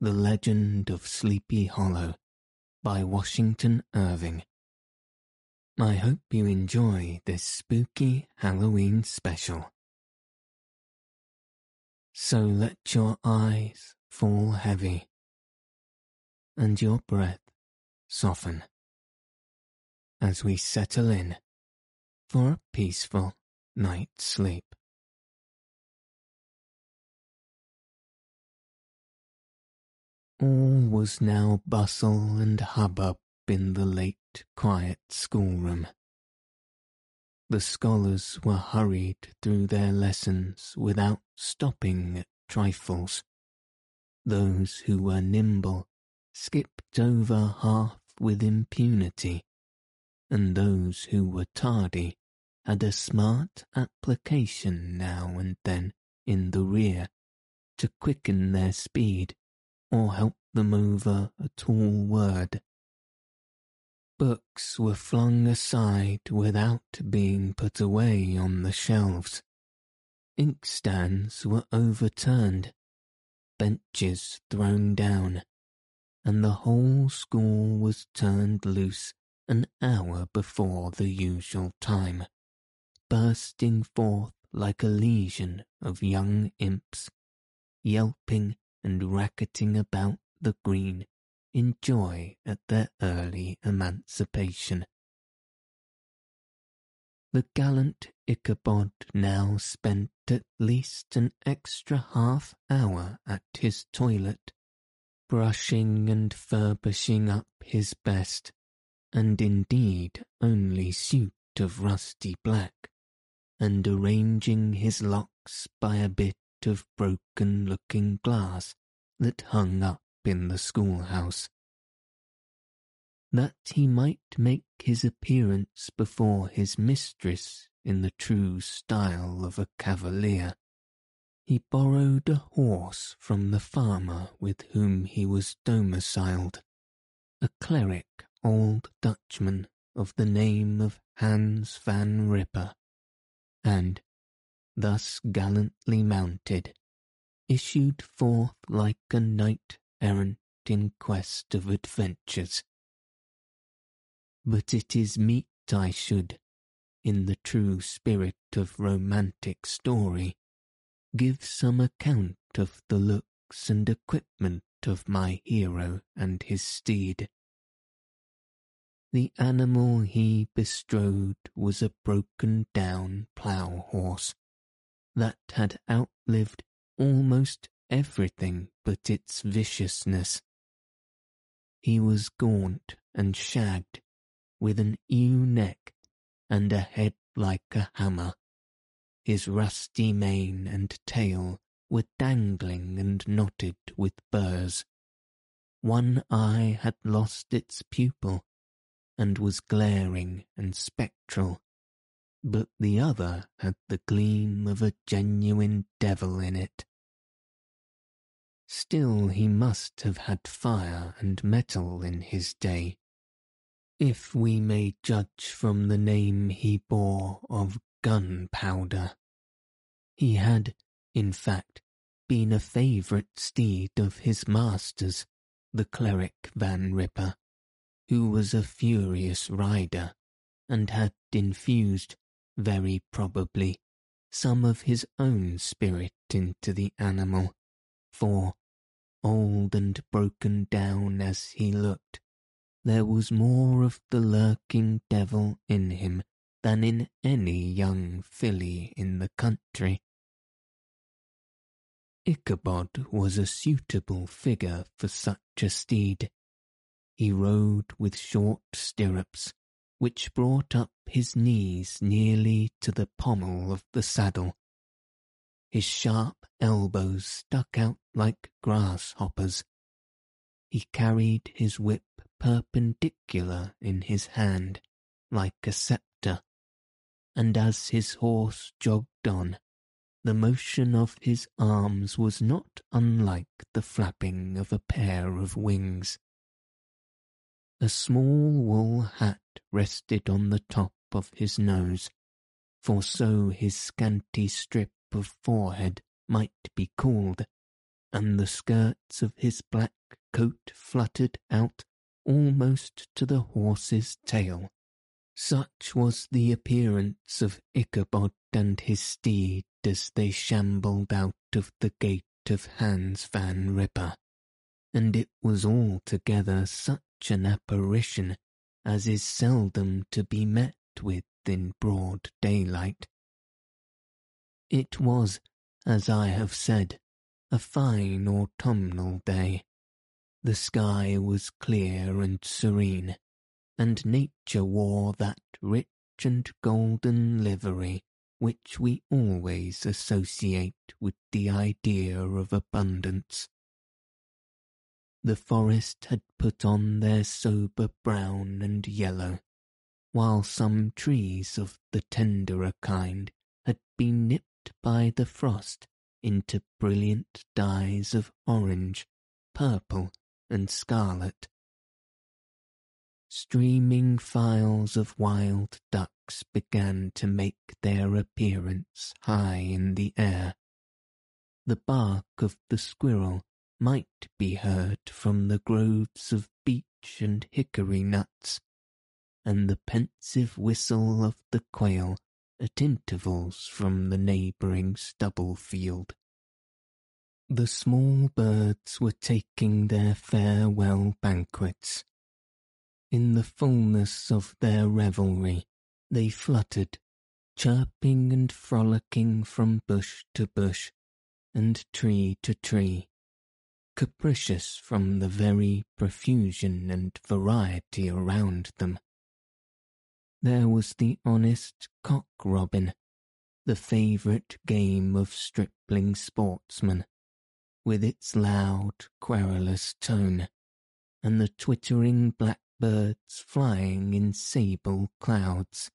The Legend of Sleepy Hollow by Washington Irving. I hope you enjoy this spooky Halloween special. So let your eyes fall heavy and your breath soften as we settle in for a peaceful night's sleep. All was now bustle and hubbub in the late, quiet schoolroom. The scholars were hurried through their lessons without stopping at trifles. Those who were nimble skipped over half with impunity, and those who were tardy had a smart application now and then in the rear to quicken their speed or help them over a tall word. Books were flung aside without being put away on the shelves. Inkstands were overturned, benches thrown down, and the whole school was turned loose an hour before the usual time, bursting forth like a legion of young imps, yelping and racketing about the green in joy at their early emancipation. The gallant Ichabod now spent at least an extra half hour at his toilet, brushing and furbishing up his best, and indeed only suit of rusty black, and arranging his locks by a bit of broken looking glass that hung up in the schoolhouse. That he might make his appearance before his mistress in the true style of a cavalier, he borrowed a horse from the farmer with whom he was domiciled, a cleric old Dutchman of the name of Hans van Ripper, and, thus gallantly mounted, issued forth like a knight errant in quest of adventures. But it is meet I should, in the true spirit of romantic story, give some account of the looks and equipment of my hero and his steed. The animal he bestrode was a broken down plough horse that had outlived almost everything but its viciousness. He was gaunt and shagged, with an ewe neck and a head like a hammer. His rusty mane and tail were dangling and knotted with burrs. One eye had lost its pupil and was glaring and spectral, but the other had the gleam of a genuine devil in it. Still he must have had fire and metal in his day, if we may judge from the name he bore of gunpowder. He had, in fact, been a favourite steed of his master's, the cleric Van Ripper, who was a furious rider, and had infused very probably, some of his own spirit into the animal, for, old and broken down as he looked, there was more of the lurking devil in him than in any young filly in the country. Ichabod was a suitable figure for such a steed. He rode with short stirrups, which brought up his knees nearly to the pommel of the saddle. His sharp elbows stuck out like grasshoppers. He carried his whip perpendicular in his hand, like a sceptre, and as his horse jogged on, the motion of his arms was not unlike the flapping of a pair of wings. A small wool hat rested on the top of his nose, for so his scanty strip of forehead might be called, and the skirts of his black coat fluttered out almost to the horse's tail. Such was the appearance of Ichabod and his steed as they shambled out of the gate of Hans Van Ripper, and it was altogether such an apparition as is seldom to be met with in broad daylight. It was, as I have said, a fine autumnal day. The sky was clear and serene, and nature wore that rich and golden livery which we always associate with the idea of abundance. The forest had put on their sober brown and yellow, while some trees of the tenderer kind had been nipped by the frost into brilliant dyes of orange, purple, and scarlet. Streaming files of wild ducks began to make their appearance high in the air. The bark of the squirrel might be heard from the groves of beech and hickory nuts, and the pensive whistle of the quail at intervals from the neighbouring stubble field. The small birds were taking their farewell banquets. In the fullness of their revelry, they fluttered, chirping and frolicking from bush to bush and tree to tree, capricious from the very profusion and variety around them. There was the honest cock robin, the favourite game of stripling sportsmen with its loud, querulous tone, and the twittering blackbirds flying in sable clouds,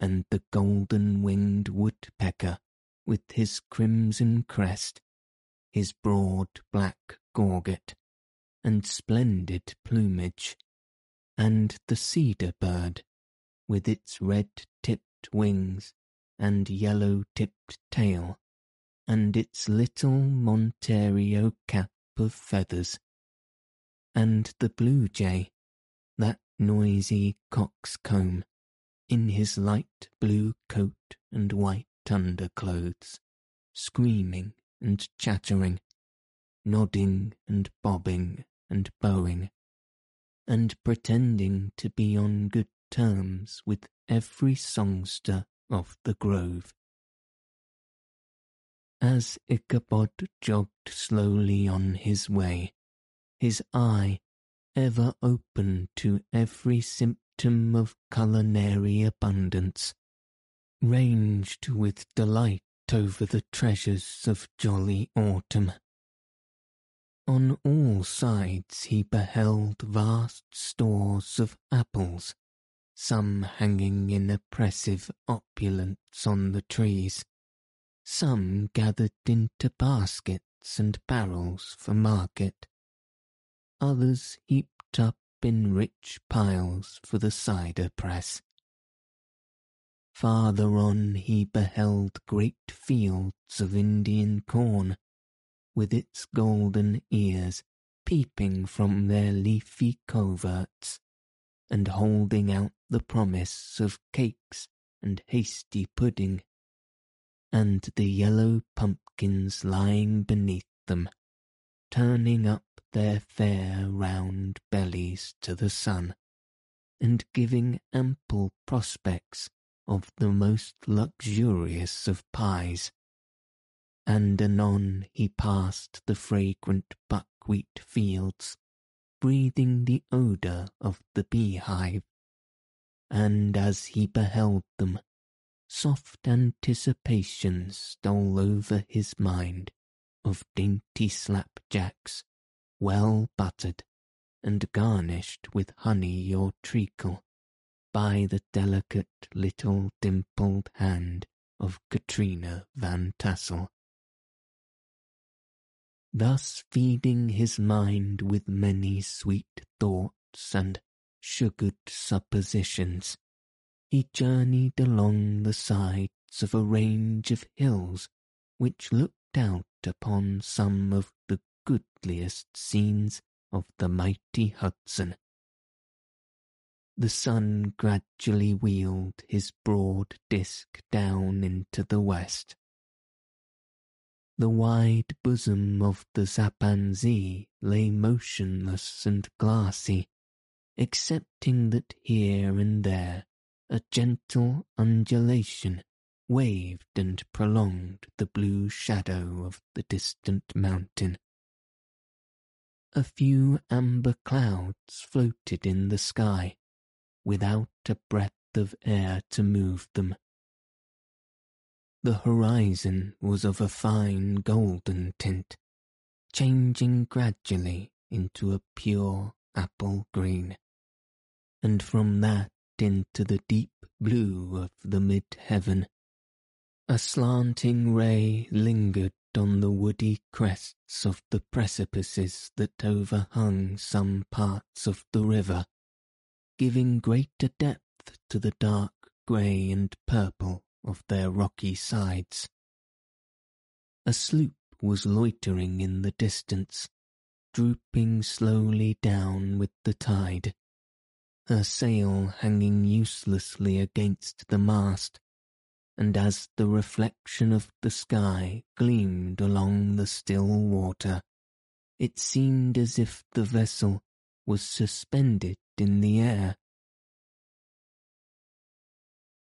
and the golden-winged woodpecker with his crimson crest, his broad black gorget, and splendid plumage, and the cedar bird, with its red-tipped wings and yellow-tipped tail, and its little Montero cap of feathers, and the blue jay, that noisy coxcomb, in his light blue coat and white underclothes, screaming and chattering, nodding and bobbing and bowing, and pretending to be on good terms with every songster of the grove. As Ichabod jogged slowly on his way, his eye, ever open to every symptom of culinary abundance, ranged with delight over the treasures of jolly autumn. On all sides he beheld vast stores of apples, some hanging in oppressive opulence on the trees, some gathered into baskets and barrels for market, others heaped up in rich piles for the cider press. Farther on he beheld great fields of Indian corn, with its golden ears peeping from their leafy coverts, and holding out the promise of cakes and hasty pudding and the yellow pumpkins lying beneath them, turning up their fair round bellies to the sun, and giving ample prospects of the most luxurious of pies. And anon he passed the fragrant buckwheat fields, breathing the odour of the beehive. And as he beheld them, soft anticipation stole over his mind of dainty slapjacks, well buttered and garnished with honey or treacle by the delicate little dimpled hand of Katrina Van Tassel. Thus feeding his mind with many sweet thoughts and sugared suppositions, he journeyed along the sides of a range of hills which looked out upon some of the goodliest scenes of the mighty Hudson. The sun gradually wheeled his broad disk down into the west. The wide bosom of the Tappan Zee lay motionless and glassy, excepting that here and there a gentle undulation waved and prolonged the blue shadow of the distant mountain. A few amber clouds floated in the sky, without a breath of air to move them. The horizon was of a fine golden tint, changing gradually into a pure apple green, and from that into the deep blue of the mid-heaven. A slanting ray lingered on the woody crests of the precipices that overhung some parts of the river, giving greater depth to the dark grey and purple of their rocky sides. A sloop was loitering in the distance, drooping slowly down with the tide, her sail hanging uselessly against the mast, and as the reflection of the sky gleamed along the still water, it seemed as if the vessel was suspended in the air.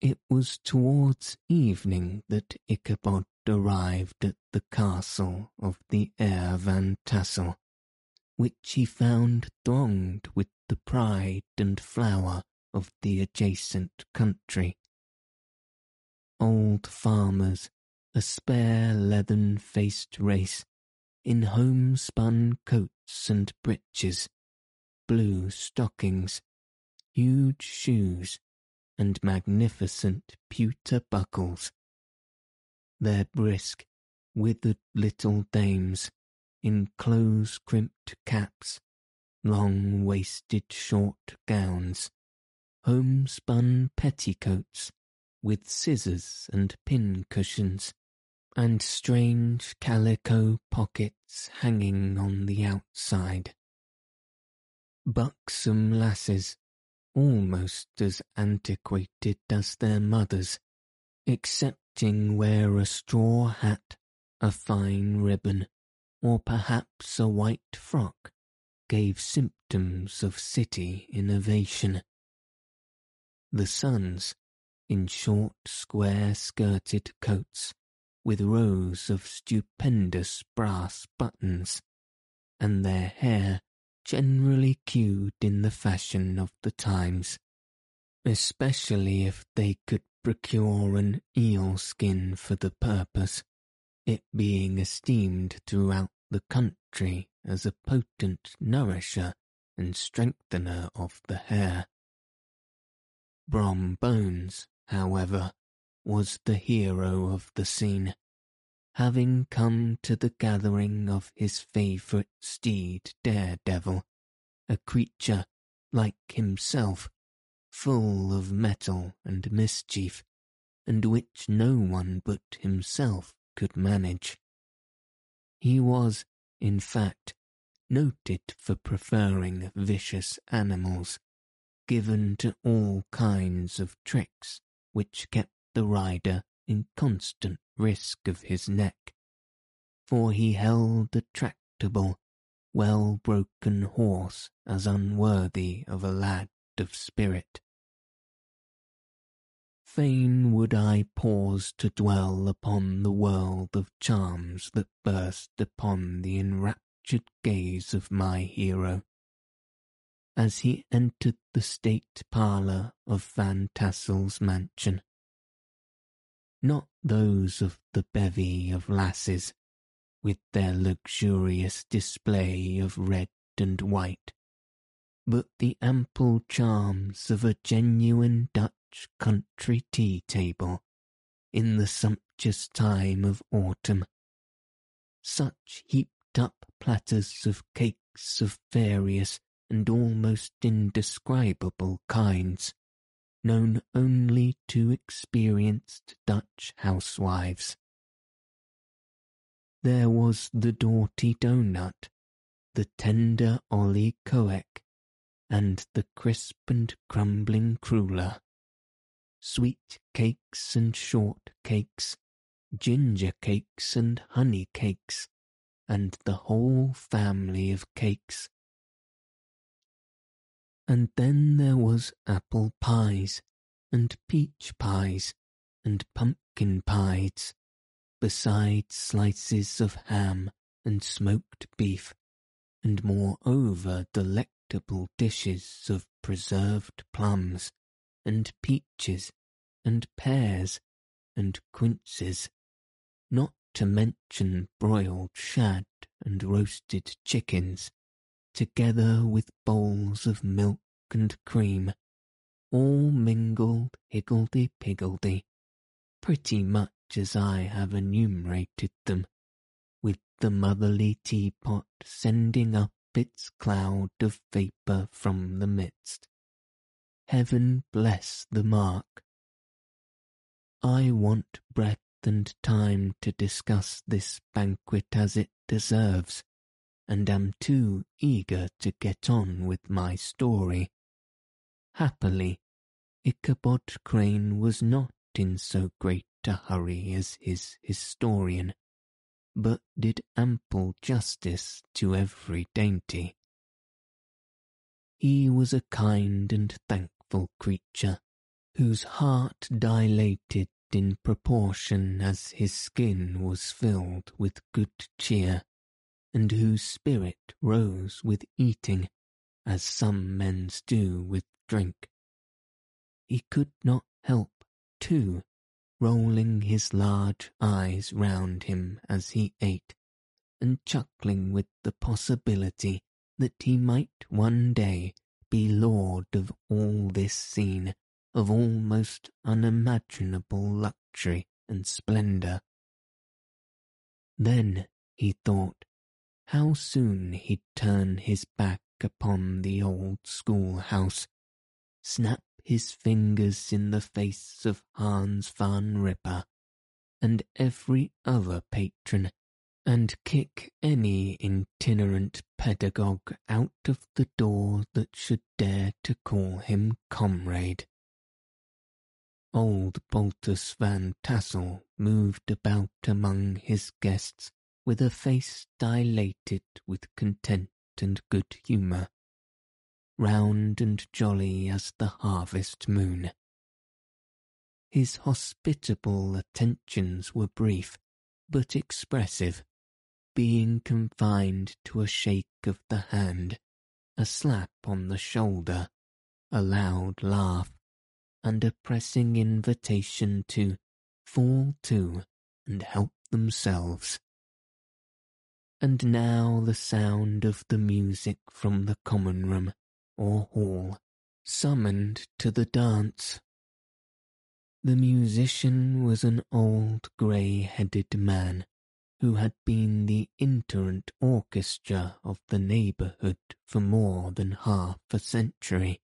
It was towards evening that Ichabod arrived at the castle of the Heer Van Tassel, which he found thronged with the pride and flower of the adjacent country. Old farmers, a spare leathern-faced race, in homespun coats and breeches, blue stockings, huge shoes, and magnificent pewter buckles. Their brisk, withered little dames, in close-crimped caps, long-waisted short gowns, homespun petticoats with scissors and pin-cushions, and strange calico pockets hanging on the outside. Buxom lasses, almost as antiquated as their mothers, excepting where a straw hat, a fine ribbon, or perhaps a white frock gave symptoms of city innovation. The sons, in short square-skirted coats, with rows of stupendous brass buttons, and their hair generally queued in the fashion of the times, especially if they could procure an eel skin for the purpose, it being esteemed throughout the country as a potent nourisher and strengthener of the hair. Brom Bones, however, was the hero of the scene, having come to the gathering of his favourite steed Daredevil, a creature, like himself, full of mettle and mischief, and which no one but himself could manage. He was, in fact, noted for preferring vicious animals, given to all kinds of tricks which kept the rider in constant risk of his neck, for he held a tractable well-broken horse as unworthy of a lad of spirit. Fain would I pause to dwell upon the world of charms that burst upon the enraptured gaze of my hero, as he entered the state parlour of Van Tassel's mansion. Not those of the bevy of lasses, with their luxurious display of red and white, but the ample charms of a genuine Dutch country tea table in the sumptuous time of autumn. Such heaped up platters of cakes of various and almost indescribable kinds, known only to experienced Dutch housewives. There was the doughty doughnut, the tender olykoek, and the crisp and crumbling cruller. Sweet cakes and short cakes, ginger cakes and honey cakes, and the whole family of cakes and then there was apple pies, and peach pies, and pumpkin pies, besides slices of ham and smoked beef, and moreover delectable dishes of preserved plums, and peaches, and pears, and quinces, not to mention broiled shad and roasted chickens, together with bowls of milk and cream, all mingled higgledy-piggledy, pretty much as I have enumerated them, with the motherly teapot sending up its cloud of vapour from the midst. Heaven bless the mark. I want breath and time to discuss this banquet as it deserves, and am too eager to get on with my story. Happily, Ichabod Crane was not in so great a hurry as his historian, but did ample justice to every dainty. He was a kind and thankful creature, whose heart dilated in proportion as his skin was filled with good cheer and whose spirit rose with eating, as some men's do with drink. He could not help, too, rolling his large eyes round him as he ate, and chuckling with the possibility that he might one day be lord of all this scene of almost unimaginable luxury and splendour. Then, he thought, how soon he'd turn his back upon the old schoolhouse, snap his fingers in the face of Hans van Ripper and every other patron, and kick any itinerant pedagogue out of the door that should dare to call him comrade. Old Baltus van Tassel moved about among his guests with a face dilated with content and good humour, round and jolly as the harvest moon. His hospitable attentions were brief, but expressive, being confined to a shake of the hand, a slap on the shoulder, a loud laugh, and a pressing invitation to fall to and help themselves and now the sound of the music from the common room or hall summoned to the dance. The musician was an old grey-headed man who had been the itinerant orchestra of the neighbourhood for more than half a century.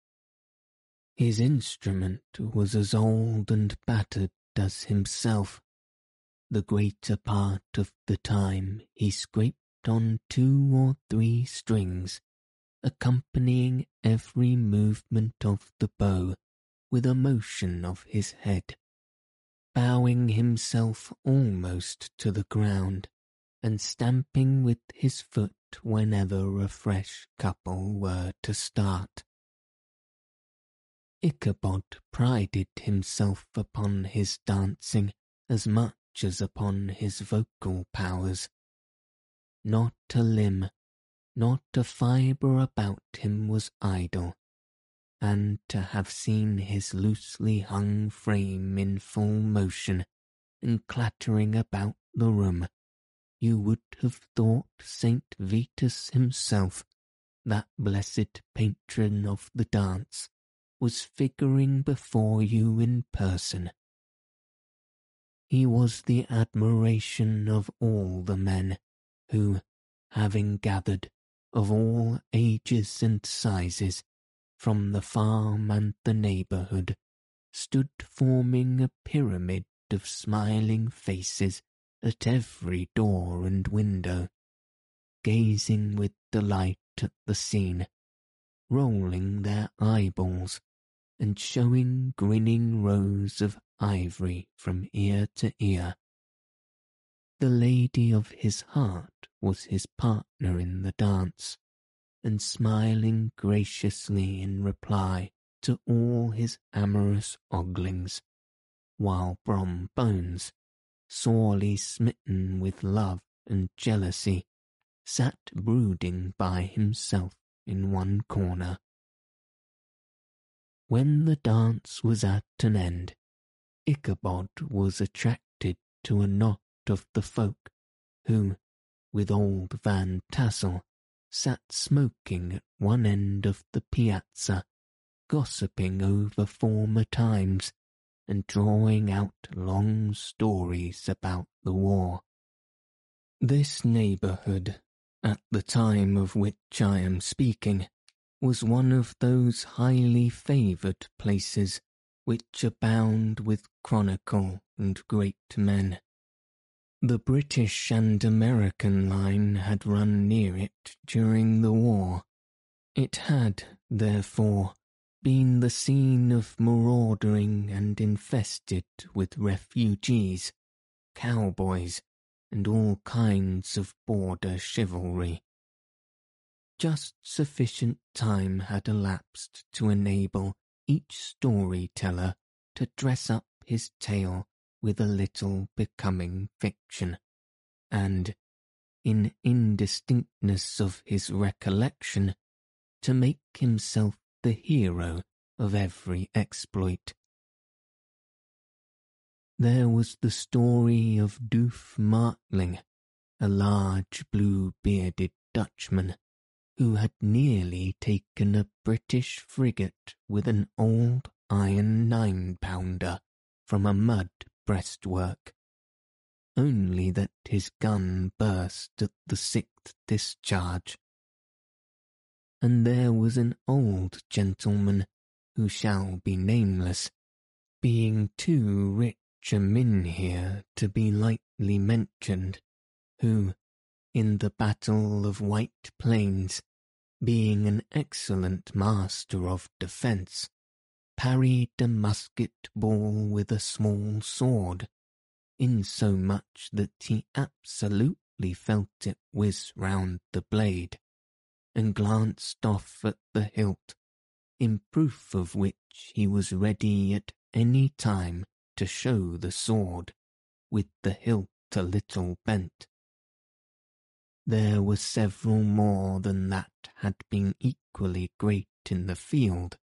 His instrument was as old and battered as himself, the greater part of the time he scraped on two or three strings, accompanying every movement of the bow with a motion of his head, bowing himself almost to the ground and stamping with his foot whenever a fresh couple were to start. Ichabod prided himself upon his dancing as much as upon his vocal powers. Not a limb, not a fibre about him was idle, and to have seen his loosely hung frame in full motion and clattering about the room, you would have thought Saint Vitus himself, that blessed patron of the dance, was figuring before you in person. He was the admiration of all the men who, having gathered, of all ages and sizes, from the farm and the neighbourhood, stood forming a pyramid of smiling faces at every door and window, gazing with delight at the scene, rolling their eyeballs, and showing grinning rows of ivory from ear to ear. The lady of his heart was his partner in the dance, and smiling graciously in reply to all his amorous oglings, while Brom Bones, sorely smitten with love and jealousy, sat brooding by himself in one corner. When the dance was at an end, Ichabod was attracted to a knot of the folk, who, with old Van Tassel, sat smoking at one end of the piazza, gossiping over former times and drawing out long stories about the war. This neighbourhood, at the time of which I am speaking, was one of those highly favoured places which abound with chronicle and great men. The British and American line had run near it during the war. It had, therefore, been the scene of marauding and infested with refugees, cowboys, and all kinds of border chivalry. Just sufficient time had elapsed to enable each storyteller to dress up his tale with a little becoming fiction, and, in indistinctness of his recollection, to make himself the hero of every exploit. There was the story of Doof Martling, a large blue-bearded Dutchman, who had nearly taken a British frigate with an old iron nine-pounder from a mud breastwork, only that his gun burst at the sixth discharge. And there was an old gentleman who shall be nameless, being too rich a mynheer to be lightly mentioned, who, in the Battle of White Plains, being an excellent master of defence, parried a musket ball with a small sword, insomuch that he absolutely felt it whiz round the blade and glanced off at the hilt, in proof of which he was ready at any time to show the sword, with the hilt a little bent. There were several more than that had been equally great in the field,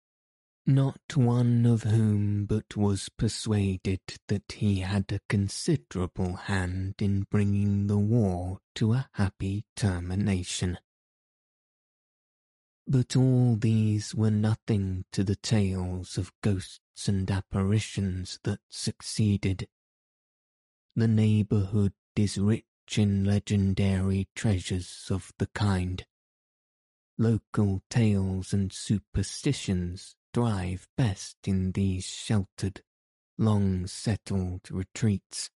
not one of whom but was persuaded that he had a considerable hand in bringing the war to a happy termination. But all these were nothing to the tales of ghosts and apparitions that succeeded. The neighbourhood is rich in legendary treasures of the kind. Local tales and superstitions thrive best in these sheltered, long settled retreats,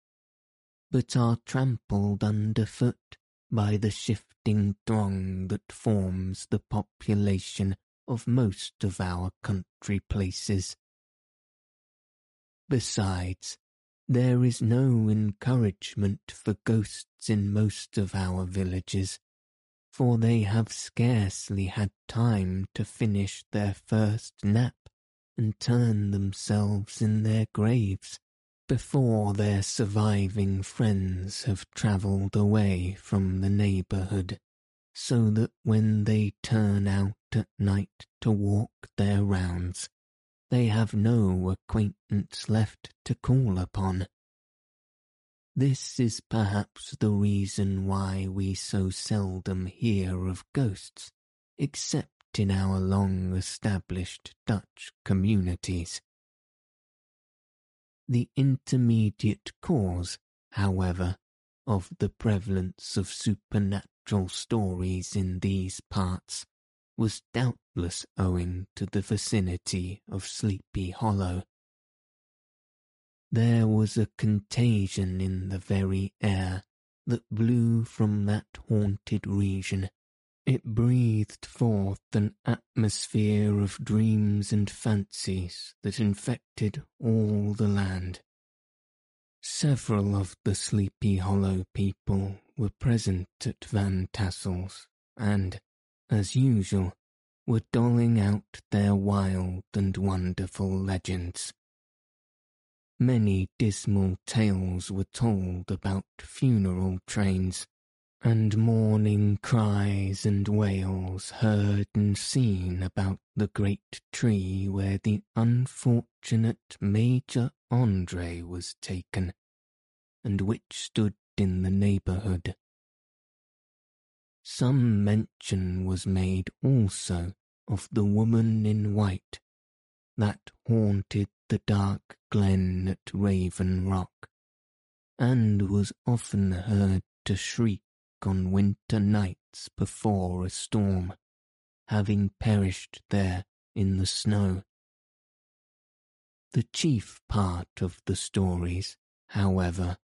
but are trampled underfoot by the shifting throng that forms the population of most of our country places. Besides, there is no encouragement for ghosts in most of our villages, for they have scarcely had time to finish their first nap and turn themselves in their graves before their surviving friends have travelled away from the neighbourhood, so that when they turn out at night to walk their rounds, they have no acquaintance left to call upon. This is perhaps the reason why we so seldom hear of ghosts, except in our long established Dutch communities. The intermediate cause, however, of the prevalence of supernatural stories in these parts was doubtless owing to the vicinity of Sleepy Hollow. There was a contagion in the very air that blew from that haunted region it breathed forth an atmosphere of dreams and fancies that infected all the land. Several of the Sleepy Hollow people were present at Van Tassel's and, as usual, were doling out their wild and wonderful legends. Many dismal tales were told about funeral trains and mourning cries and wails heard and seen about the great tree where the unfortunate Major Andre was taken, and which stood in the neighbourhood. Some mention was made also of the woman in white that haunted the dark glen at Raven Rock, and was often heard to shriek on winter nights before a storm, having perished there in the snow. The chief part of the stories, however,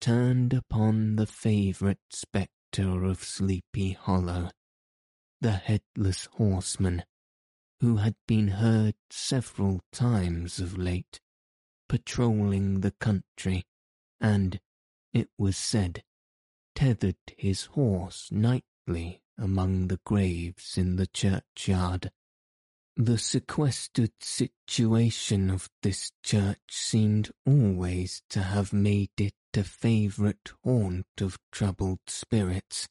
turned upon the favourite spectre of Sleepy Hollow, the headless horseman, who had been heard several times of late, patrolling the country, and, it was said, tethered his horse nightly among the graves in the churchyard. The sequestered situation of this church seemed always to have made it a favourite haunt of troubled spirits.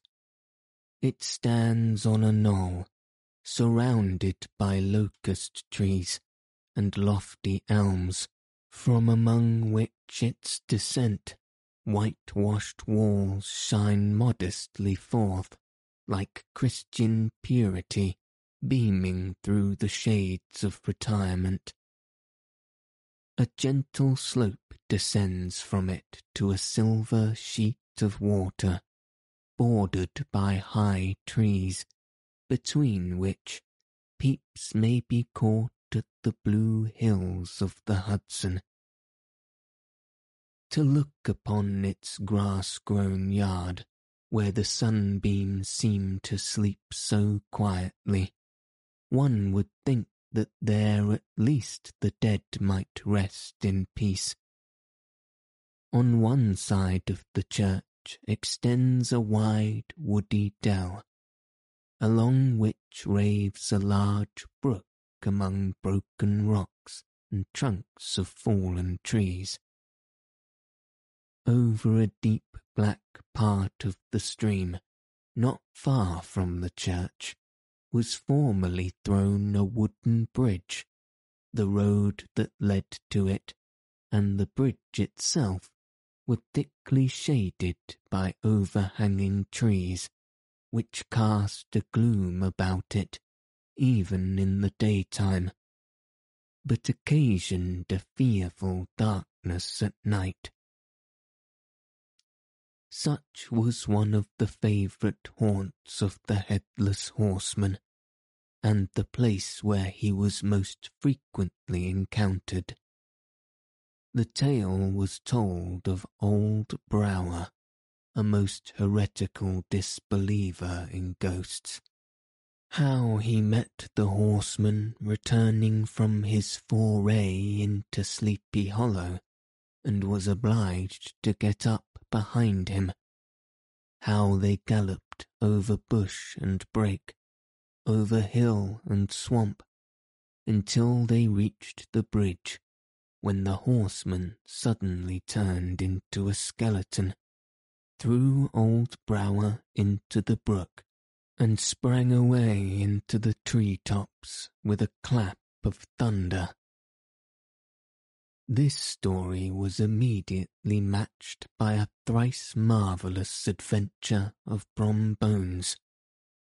It stands on a knoll, surrounded by locust trees and lofty elms, from among which its descent whitewashed walls shine modestly forth, like Christian purity beaming through the shades of retirement. A gentle slope descends from it to a silver sheet of water, bordered by high trees, between which peeps may be caught at the blue hills of the Hudson. To look upon its grass-grown yard, where the sunbeams seem to sleep so quietly, one would think that there at least the dead might rest in peace. On one side of the church extends a wide woody dell, along which raves a large brook among broken rocks and trunks of fallen trees over a deep black part of the stream, not far from the church, was formerly thrown a wooden bridge. The road that led to it and the bridge itself were thickly shaded by overhanging trees, which cast a gloom about it, even in the daytime, but occasioned a fearful darkness at night. Such was one of the favourite haunts of the headless horseman, and the place where he was most frequently encountered. The tale was told of old Brower, a most heretical disbeliever in ghosts, how he met the horseman returning from his foray into Sleepy Hollow, and was obliged to get up behind him, how they galloped over bush and brake, over hill and swamp, until they reached the bridge, when the horseman suddenly turned into a skeleton, threw old Brower into the brook, and sprang away into the tree tops with a clap of thunder. This story was immediately matched by a thrice marvellous adventure of Brom Bones,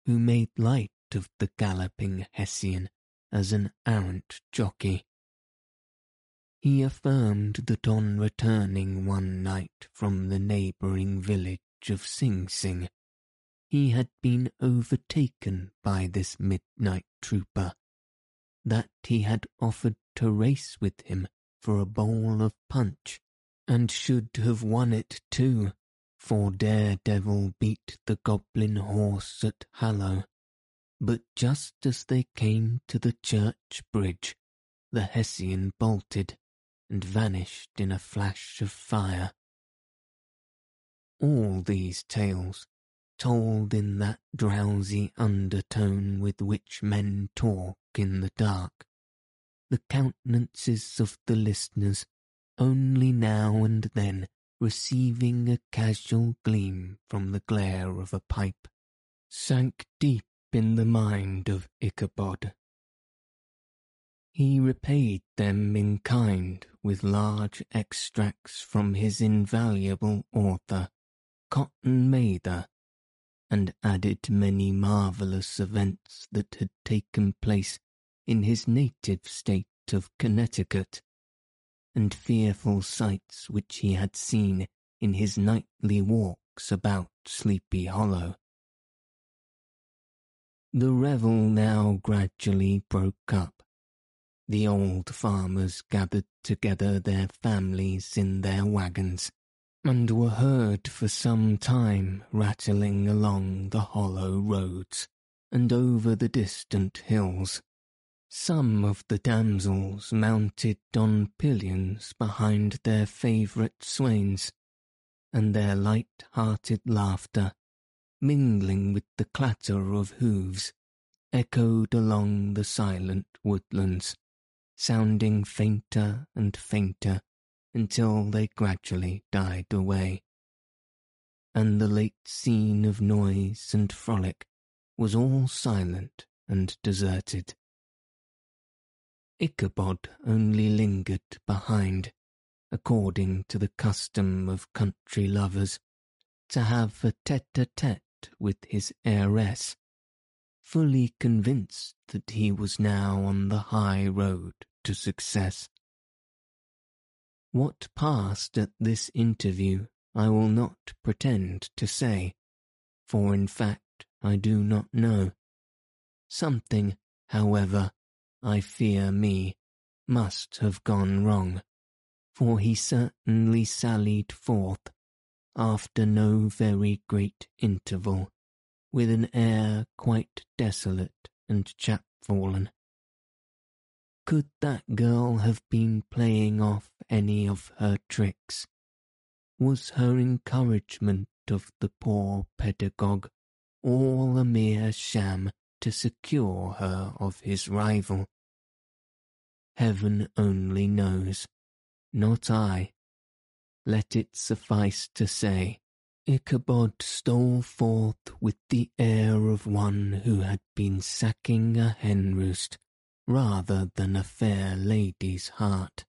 who made light of the galloping Hessian as an arrant jockey. He affirmed that on returning one night from the neighbouring village of Sing Sing, he had been overtaken by this midnight trooper, that he had offered to race with him for a bowl of punch, and should have won it too, for Daredevil beat the goblin horse at Hallow. But just as they came to the church bridge, the Hessian bolted and vanished in a flash of fire. All these tales, told in that drowsy undertone with which men talk in the dark, the countenances of the listeners only now and then receiving a casual gleam from the glare of a pipe, sank deep in the mind of Ichabod. He repaid them in kind with large extracts from his invaluable author, Cotton Mather, and added many marvellous events that had taken place in his native state of Connecticut, and fearful sights which he had seen in his nightly walks about Sleepy Hollow. The revel now gradually broke up. The old farmers gathered together their families in their wagons, and were heard for some time rattling along the hollow roads and over the distant hills. Some of the damsels mounted on pillions behind their favourite swains, and their light-hearted laughter, mingling with the clatter of hoofs, echoed along the silent woodlands, sounding fainter and fainter until they gradually died away. And the late scene of noise and frolic was all silent and deserted. Ichabod only lingered behind, according to the custom of country lovers, to have a tete-a-tete with his heiress, fully convinced that he was now on the high road to success. What passed at this interview I will not pretend to say, for in fact I do not know. Something, however, I fear me, must have gone wrong, for he certainly sallied forth, after no very great interval, with an air quite desolate and chapfallen. Could that girl have been playing off any of her tricks? Was her encouragement of the poor pedagogue all a mere sham to secure her of his rival. Heaven only knows, not I. Let it suffice to say, Ichabod stole forth with the air of one who had been sacking a hen roost rather than a fair lady's heart.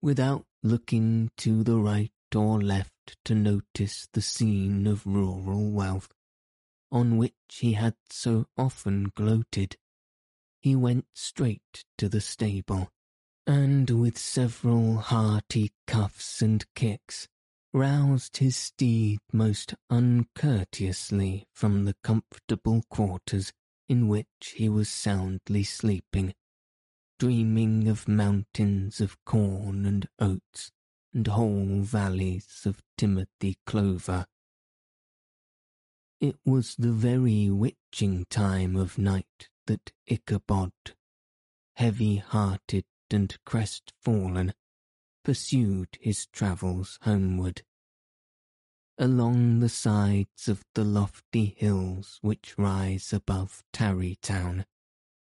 Without looking to the right or left to notice the scene of rural wealth, on which he had so often gloated, he went straight to the stable, and with several hearty cuffs and kicks, roused his steed most uncourteously from the comfortable quarters in which he was soundly sleeping, dreaming of mountains of corn and oats and whole valleys of timothy clover it was the very witching time of night that Ichabod, heavy-hearted and crestfallen, pursued his travels homeward. along the sides of the lofty hills which rise above Tarrytown,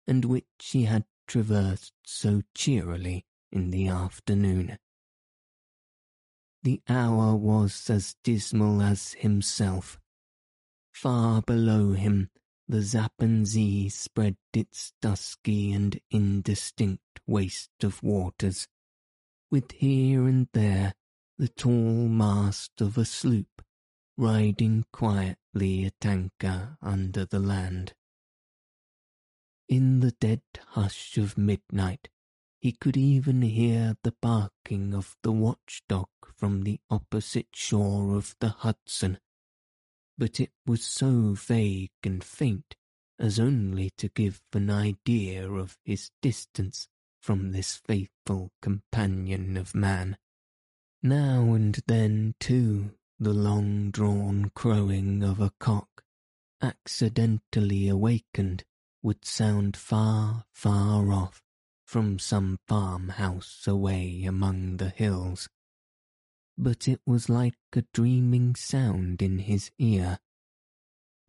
and which he had traversed so cheerily in the afternoon. The hour was as dismal as himself. Far below him, the Tappan Zee spread its dusky and indistinct waste of waters, with here and there the tall mast of a sloop riding quietly at anchor under the land. In the dead hush of midnight, he could even hear the barking of the watchdog from the opposite shore of the Hudson, but it was so vague and faint as only to give an idea of his distance from this faithful companion of man. Now and then, too, the long-drawn crowing of a cock, accidentally awakened, would sound far, far off from some farmhouse away among the hills. But it was like a dreaming sound in his ear.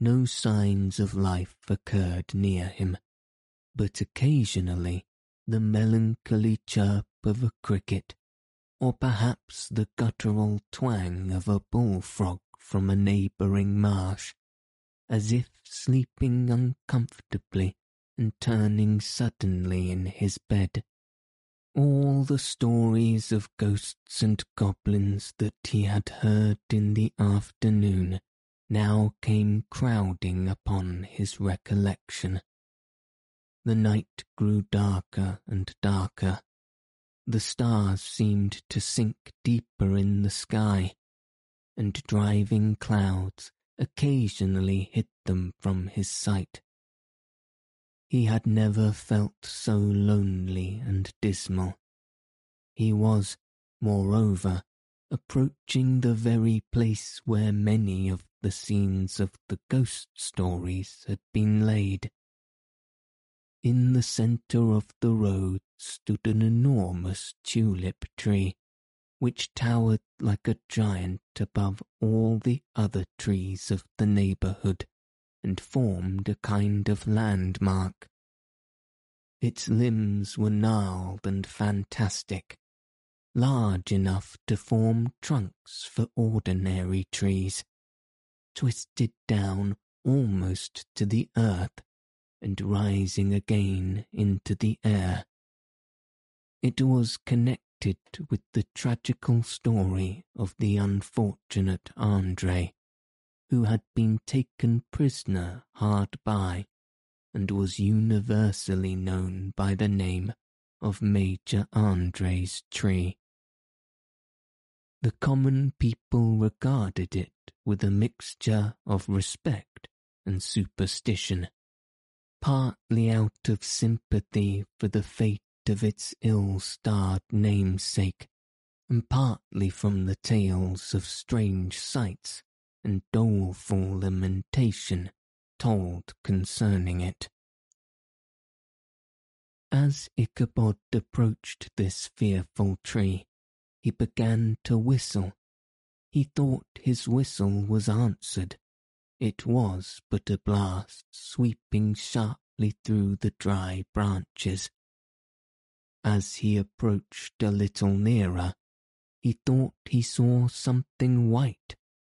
No signs of life occurred near him, but occasionally the melancholy chirp of a cricket, or perhaps the guttural twang of a bullfrog from a neighbouring marsh, as if sleeping uncomfortably and turning suddenly in his bed. All the stories of ghosts and goblins that he had heard in the afternoon now came crowding upon his recollection. The night grew darker and darker. The stars seemed to sink deeper in the sky, and driving clouds occasionally hid them from his sight. He had never felt so lonely and dismal. He was, moreover, approaching the very place where many of the scenes of the ghost stories had been laid. In the centre of the road stood an enormous tulip tree, which towered like a giant above all the other trees of the neighbourhood and formed a kind of landmark. Its limbs were gnarled and fantastic, large enough to form trunks for ordinary trees, twisted down almost to the earth and rising again into the air. It was connected with the tragical story of the unfortunate Andre, who had been taken prisoner hard by and was universally known by the name of Major Andre's tree. The common people regarded it with a mixture of respect and superstition, partly out of sympathy for the fate of its ill-starred namesake, and partly from the tales of strange sights and doleful lamentation told concerning it. As Ichabod approached this fearful tree, he began to whistle. He thought his whistle was answered. It was but a blast sweeping sharply through the dry branches. As he approached a little nearer, he thought he saw something white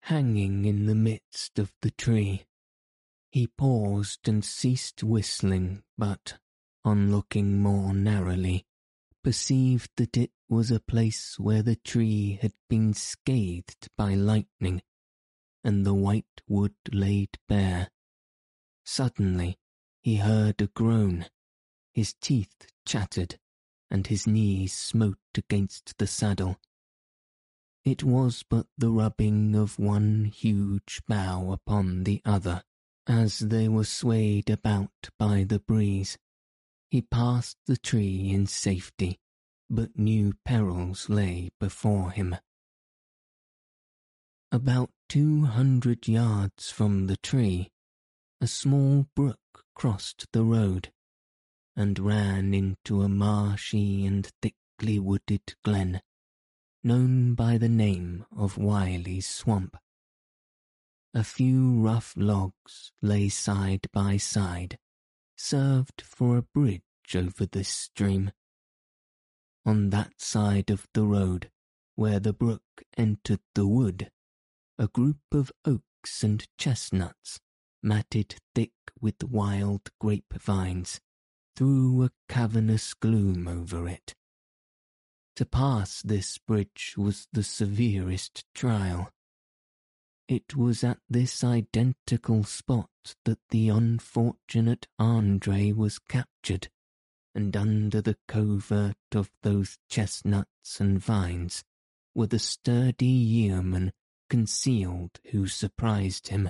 hanging in the midst of the tree. He paused and ceased whistling, but, on looking more narrowly, perceived that it was a place where the tree had been scathed by lightning, and the white wood laid bare. Suddenly he heard a groan, his teeth chattered, and his knees smote against the saddle. It was but the rubbing of one huge bough upon the other, as they were swayed about by the breeze. He passed the tree in safety, but new perils lay before him. About two hundred yards from the tree, a small brook crossed the road, and ran into a marshy and thickly wooded glen known by the name of Wiley's Swamp. a few rough logs lay side by side, served for a bridge over this stream. On that side of the road, where the brook entered the wood, a group of oaks and chestnuts, matted thick with wild grapevines, threw a cavernous gloom over it. To pass this bridge was the severest trial. It was at this identical spot that the unfortunate Andre was captured, and under the covert of those chestnuts and vines were the sturdy yeomen concealed who surprised him.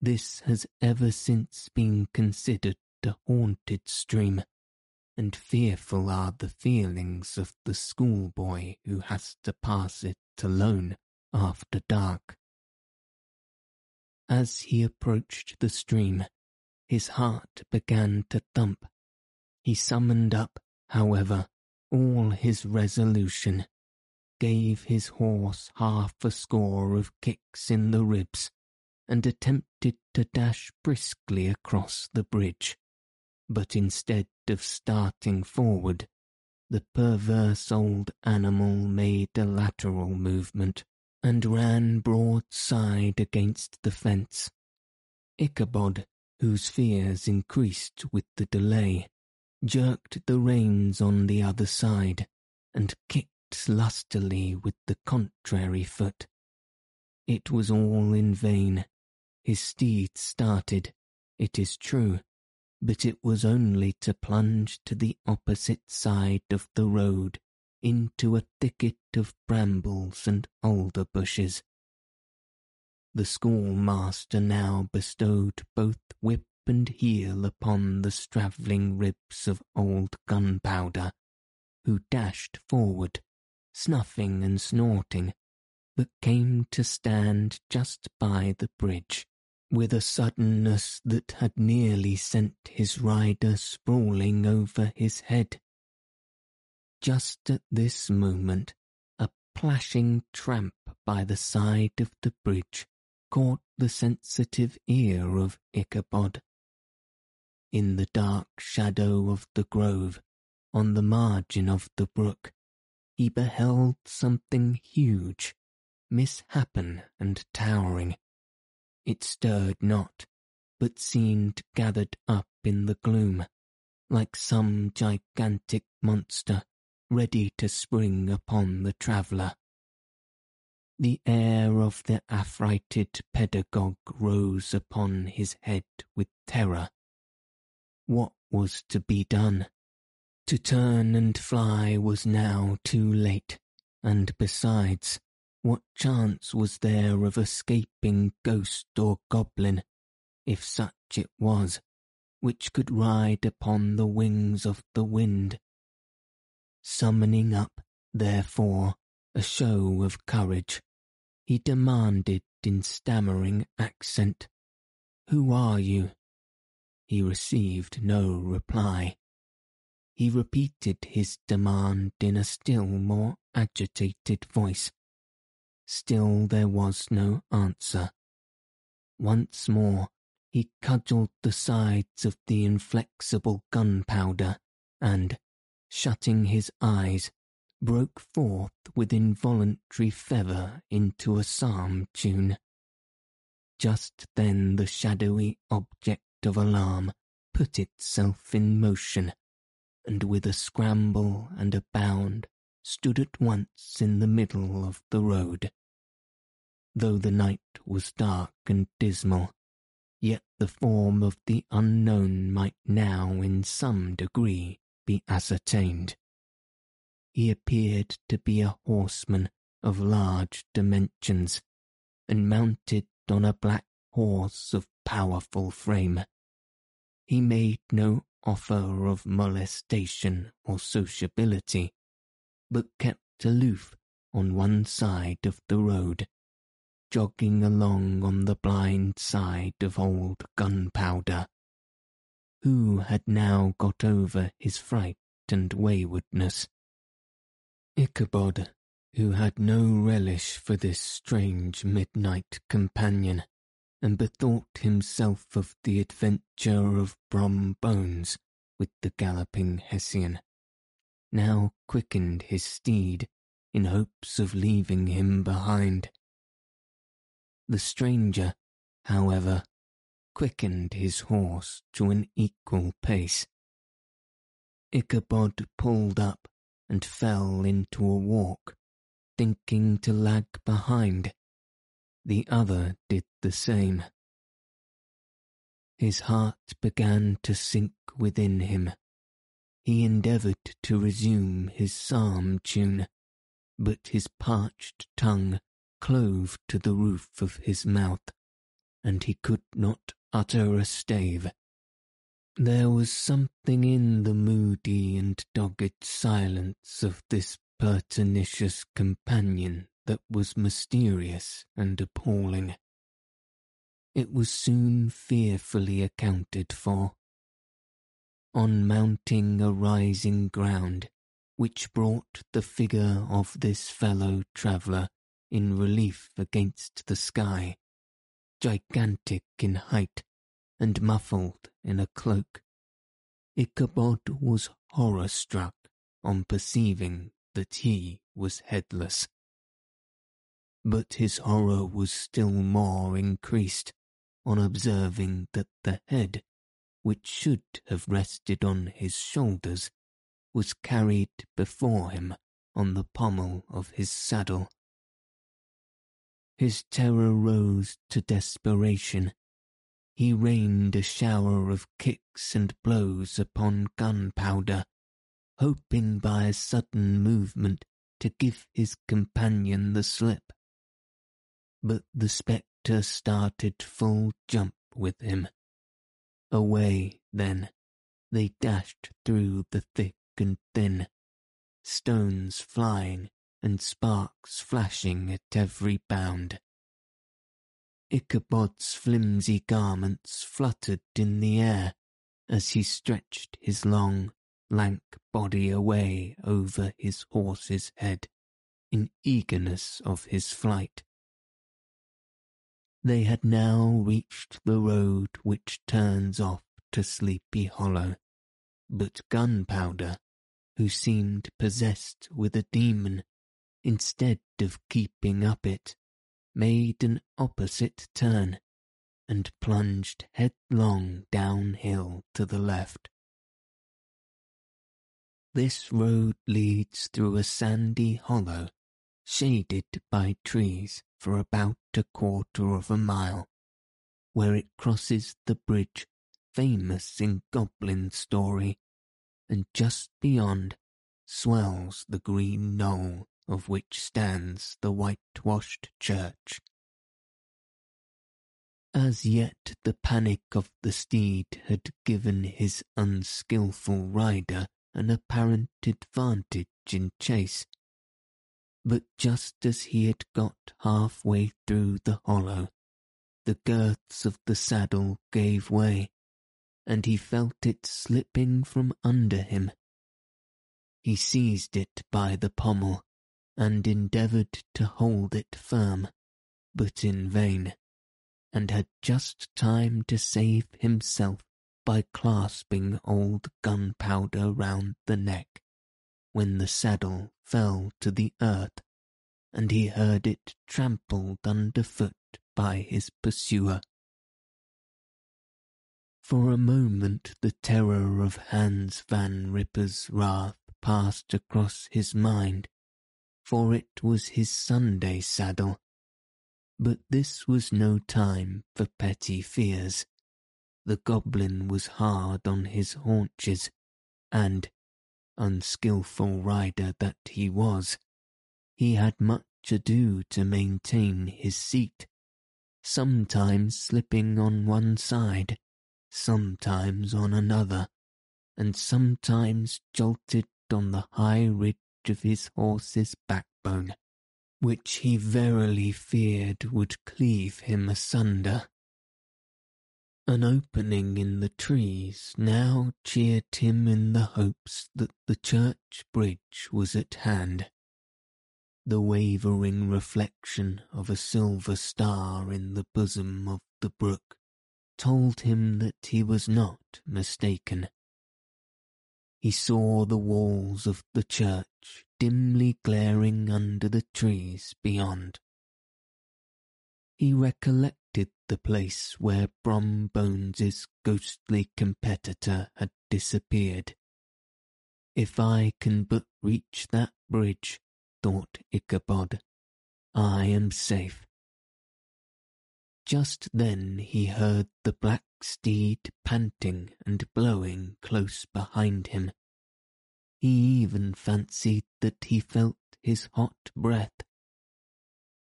This has ever since been considered a haunted stream, and fearful are the feelings of the schoolboy who has to pass it alone after dark. As he approached the stream, his heart began to thump. He summoned up, however, all his resolution, gave his horse half a score of kicks in the ribs, and attempted to dash briskly across the bridge but instead of starting forward, the perverse old animal made a lateral movement and ran broadside against the fence. Ichabod, whose fears increased with the delay, jerked the reins on the other side and kicked lustily with the contrary foot. It was all in vain. His steed started, it is true, but it was only to plunge to the opposite side of the road into a thicket of brambles and alder bushes. The schoolmaster now bestowed both whip and heel upon the straddling ribs of old Gunpowder, who dashed forward, snuffing and snorting, but came to stand just by the bridge with a suddenness that had nearly sent his rider sprawling over his head. Just at this moment, a plashing tramp by the side of the bridge caught the sensitive ear of Ichabod. In the dark shadow of the grove, on the margin of the brook, he beheld something huge, mishappen and towering, it stirred not, but seemed gathered up in the gloom, like some gigantic monster ready to spring upon the traveller. The air of the affrighted pedagogue rose upon his head with terror. What was to be done? To turn and fly was now too late, and besides, what chance was there of escaping ghost or goblin, if such it was, which could ride upon the wings of the wind? Summoning up, therefore, a show of courage, he demanded in stammering accent, Who are you? He received no reply. He repeated his demand in a still more agitated voice. Still there was no answer. Once more he cudgelled the sides of the inflexible gunpowder and, shutting his eyes, broke forth with involuntary fervour into a psalm tune. Just then the shadowy object of alarm put itself in motion, and with a scramble and a bound stood at once in the middle of the road. Though the night was dark and dismal, yet the form of the unknown might now in some degree be ascertained. He appeared to be a horseman of large dimensions, and mounted on a black horse of powerful frame. He made no offer of molestation or sociability, but kept aloof on one side of the road, jogging along on the blind side of old gunpowder, who had now got over his fright and waywardness. Ichabod, who had no relish for this strange midnight companion, and bethought himself of the adventure of Brom Bones with the galloping Hessian, now quickened his steed in hopes of leaving him behind. The stranger, however, quickened his horse to an equal pace. Ichabod pulled up and fell into a walk, thinking to lag behind. The other did the same. His heart began to sink within him. He endeavoured to resume his psalm tune, but his parched tongue clove to the roof of his mouth, and he could not utter a stave. There was something in the moody and dogged silence of this pertinacious companion that was mysterious and appalling. It was soon fearfully accounted for. On mounting a rising ground, which brought the figure of this fellow traveller in relief against the sky, gigantic in height and muffled in a cloak. Ichabod was horror struck on perceiving that he was headless. But his horror was still more increased on observing that the head, which should have rested on his shoulders, was carried before him on the pommel of his saddle. His terror rose to desperation. He rained a shower of kicks and blows upon gunpowder, hoping by a sudden movement to give his companion the slip. But the spectre started full jump with him. Away, then, they dashed through the thick and thin, stones flying and sparks flashing at every bound. Ichabod's flimsy garments fluttered in the air as he stretched his long, lank body away over his horse's head in eagerness of his flight. They had now reached the road which turns off to Sleepy Hollow, but Gunpowder, who seemed possessed with a demon, instead of keeping up it, made an opposite turn and plunged headlong downhill to the left. This road leads through a sandy hollow, shaded by trees for about a quarter of a mile, where it crosses the bridge famous in goblin story, and just beyond swells the green knoll of which stands the whitewashed church. As yet the panic of the steed had given his unskilful rider an apparent advantage in chase, but just as he had got half-way through the hollow, the girths of the saddle gave way, and he felt it slipping from under him. He seized it by the pommel and endeavoured to hold it firm, but in vain, and had just time to save himself by clasping old gunpowder round the neck, when the saddle fell to the earth, and he heard it trampled underfoot by his pursuer. For a moment the terror of Hans Van Ripper's wrath passed across his mind, for it was his Sunday saddle. But this was no time for petty fears. The goblin was hard on his haunches, and, unskilful rider that he was, he had much ado to maintain his seat, sometimes slipping on one side, sometimes on another, and sometimes jolted on the high ridge of his horse's backbone, which he verily feared would cleave him asunder. An opening in the trees now cheered him in the hopes that the church bridge was at hand. the wavering reflection of a silver star in the bosom of the brook told him that he was not mistaken. He saw the walls of the church dimly glaring under the trees beyond. He recollected the place where Brom Bones's ghostly competitor had disappeared. If I can but reach that bridge, thought Ichabod, I am safe. Just then he heard the black steed panting and blowing close behind him. He even fancied that he felt his hot breath.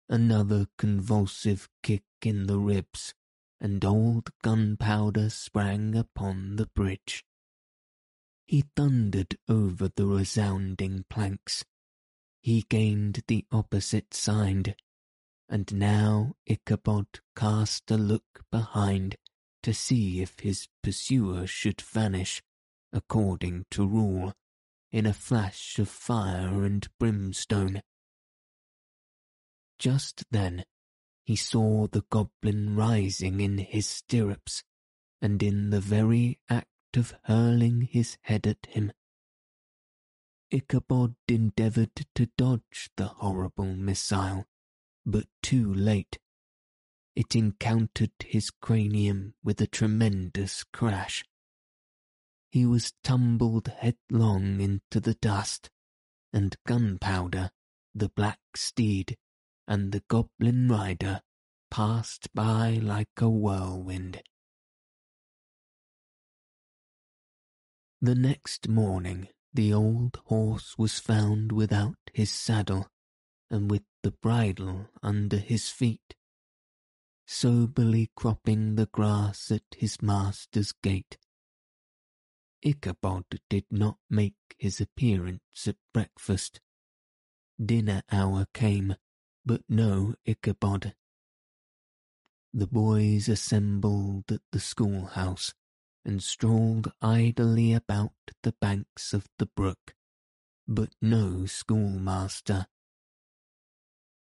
Another convulsive kick in the ribs, and old gunpowder sprang upon the bridge. He thundered over the resounding planks. He gained the opposite side, and now Ichabod cast a look behind to see if his pursuer should vanish, according to rule, in a flash of fire and brimstone. Just then he saw the goblin rising in his stirrups, and in the very act of hurling his head at him. Ichabod endeavoured to dodge the horrible missile, but too late. It encountered his cranium with a tremendous crash. He was tumbled headlong into the dust, and Gunpowder, the black steed, and the goblin rider passed by like a whirlwind. The next morning the old horse was found without his saddle, and with the bridle under his feet, soberly cropping the grass at his master's gate. Ichabod did not make his appearance at breakfast. Dinner hour came, but no Ichabod. The boys assembled at the schoolhouse and strolled idly about the banks of the brook, but no schoolmaster.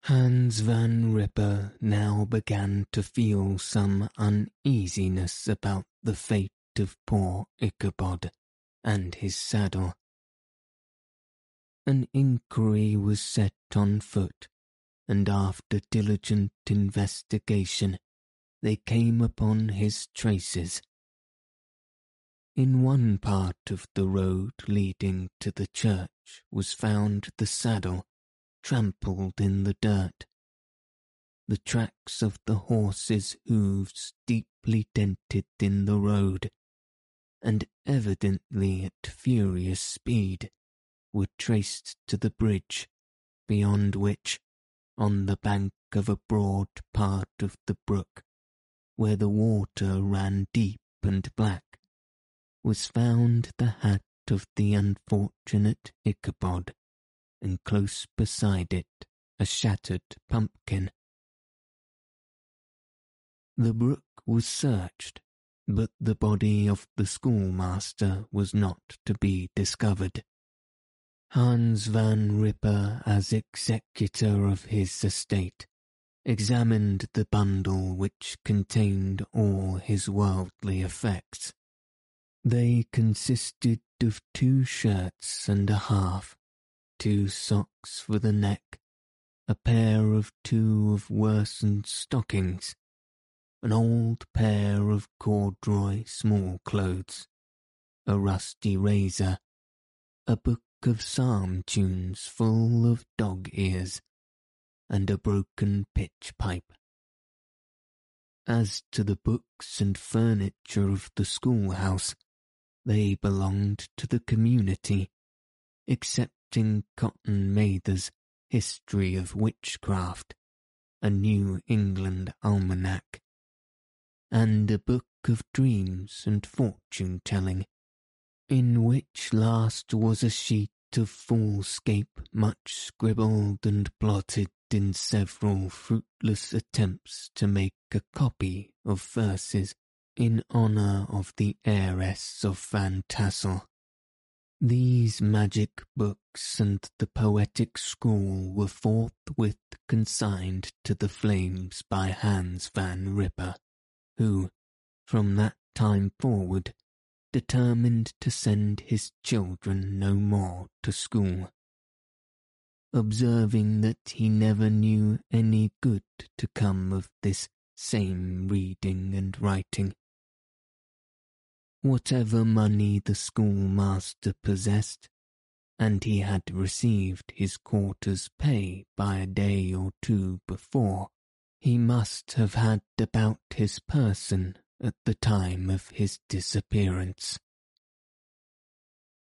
Hans Van Ripper now began to feel some uneasiness about the fate of poor Ichabod and his saddle. An inquiry was set on foot, and after diligent investigation, they came upon his traces in one part of the road leading to the church was found the saddle, trampled in the dirt. The tracks of the horse's hoofs deeply dented in the road, and evidently at furious speed, were traced to the bridge, beyond which, on the bank of a broad part of the brook, where the water ran deep and black, was found the hat of the unfortunate Ichabod, and close beside it a shattered pumpkin. The brook was searched, but the body of the schoolmaster was not to be discovered. Hans van Ripper, as executor of his estate, examined the bundle which contained all his worldly effects. They consisted of two shirts and a half, two socks for the neck, a pair of two of worsened stockings, an old pair of corduroy small clothes, a rusty razor, a book of psalm tunes full of dog ears, and a broken pitch pipe. As to the books and furniture of the schoolhouse, they belonged to the community, excepting Cotton Mather's History of Witchcraft, a New England almanac, and a book of dreams and fortune telling, in which last was a sheet of foolscap much scribbled and blotted in several fruitless attempts to make a copy of verses in honour of the heiress of Van Tassel. These magic books and the poetic scroll were forthwith consigned to the flames by Hans van Ripper, who, from that time forward, determined to send his children no more to school. Observing that he never knew any good to come of this same reading and writing. Whatever money the schoolmaster possessed, and he had received his quarter's pay by a day or two before, he must have had about his person at the time of his disappearance.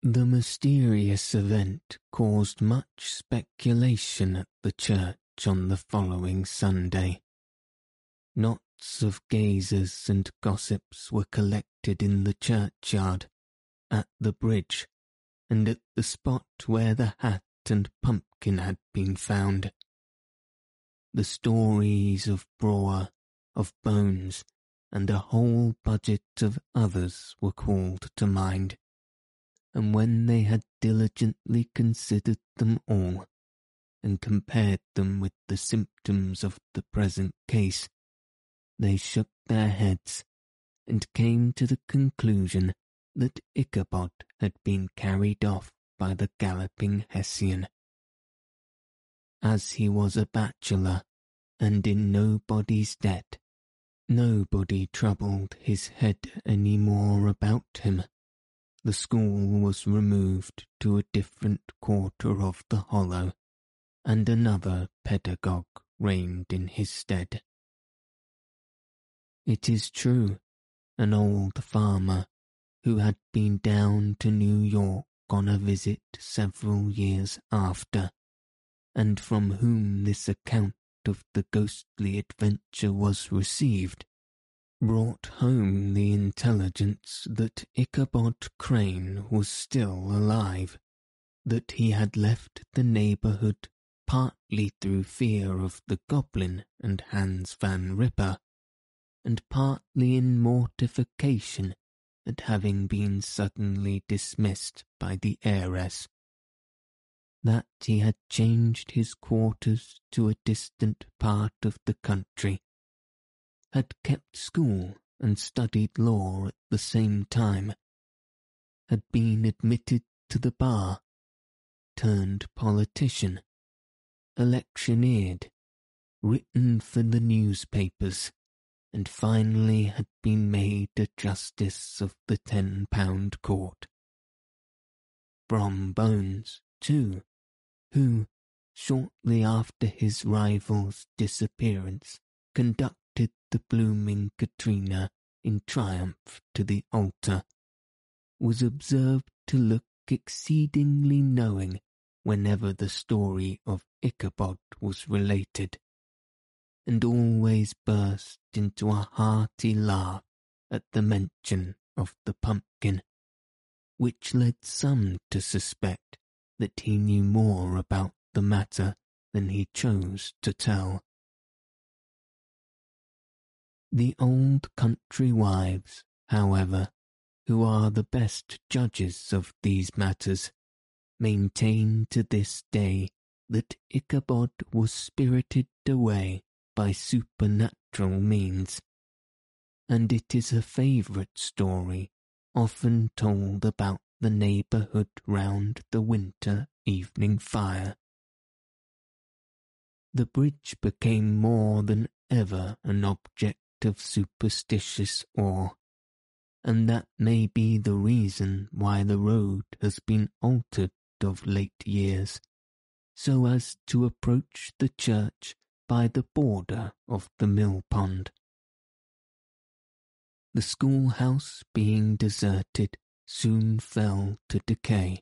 The mysterious event caused much speculation at the church on the following Sunday. Knots of gazers and gossips were collected in the churchyard, at the bridge, and at the spot where the hat and pumpkin had been found. The stories of Brouwer, of Bones, and a whole budget of others were called to mind, and when they had diligently considered them all, and compared them with the symptoms of the present case, they shook their heads and came to the conclusion that Ichabod had been carried off by the galloping Hessian. As he was a bachelor and in nobody's debt, Nobody troubled his head any more about him. The school was removed to a different quarter of the hollow, and another pedagogue reigned in his stead. It is true, an old farmer, who had been down to New York on a visit several years after, and from whom this account of the ghostly adventure was received, brought home the intelligence that Ichabod Crane was still alive, that he had left the neighbourhood partly through fear of the goblin and Hans Van Ripper, and partly in mortification at having been suddenly dismissed by the heiress that he had changed his quarters to a distant part of the country, had kept school and studied law at the same time, had been admitted to the bar, turned politician, electioneered, written for the newspapers, and finally had been made a justice of the ten pound court. Brom Bones, too, who, shortly after his rival's disappearance, conducted the blooming Katrina in triumph to the altar, was observed to look exceedingly knowing whenever the story of Ichabod was related, and always burst into a hearty laugh at the mention of the pumpkin, which led some to suspect that he knew more about the matter than he chose to tell. The old country wives, however, who are the best judges of these matters, maintain to this day that Ichabod was spirited away by supernatural means, and it is a favourite story often told about the neighbourhood round the winter evening fire. The bridge became more than ever an object of superstitious awe, and that may be the reason why the road has been altered of late years, so as to approach the church by the border of the mill pond. The schoolhouse being deserted soon fell to decay,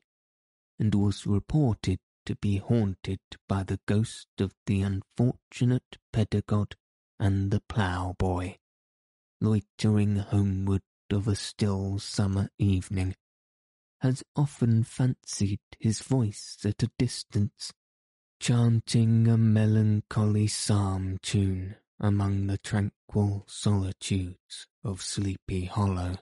and was reported to be haunted by the ghost of the unfortunate pedagogue and the ploughboy, loitering homeward of a still summer evening, has often fancied his voice at a distance, chanting a melancholy psalm tune among the tranquil solitudes of Sleepy Hollow.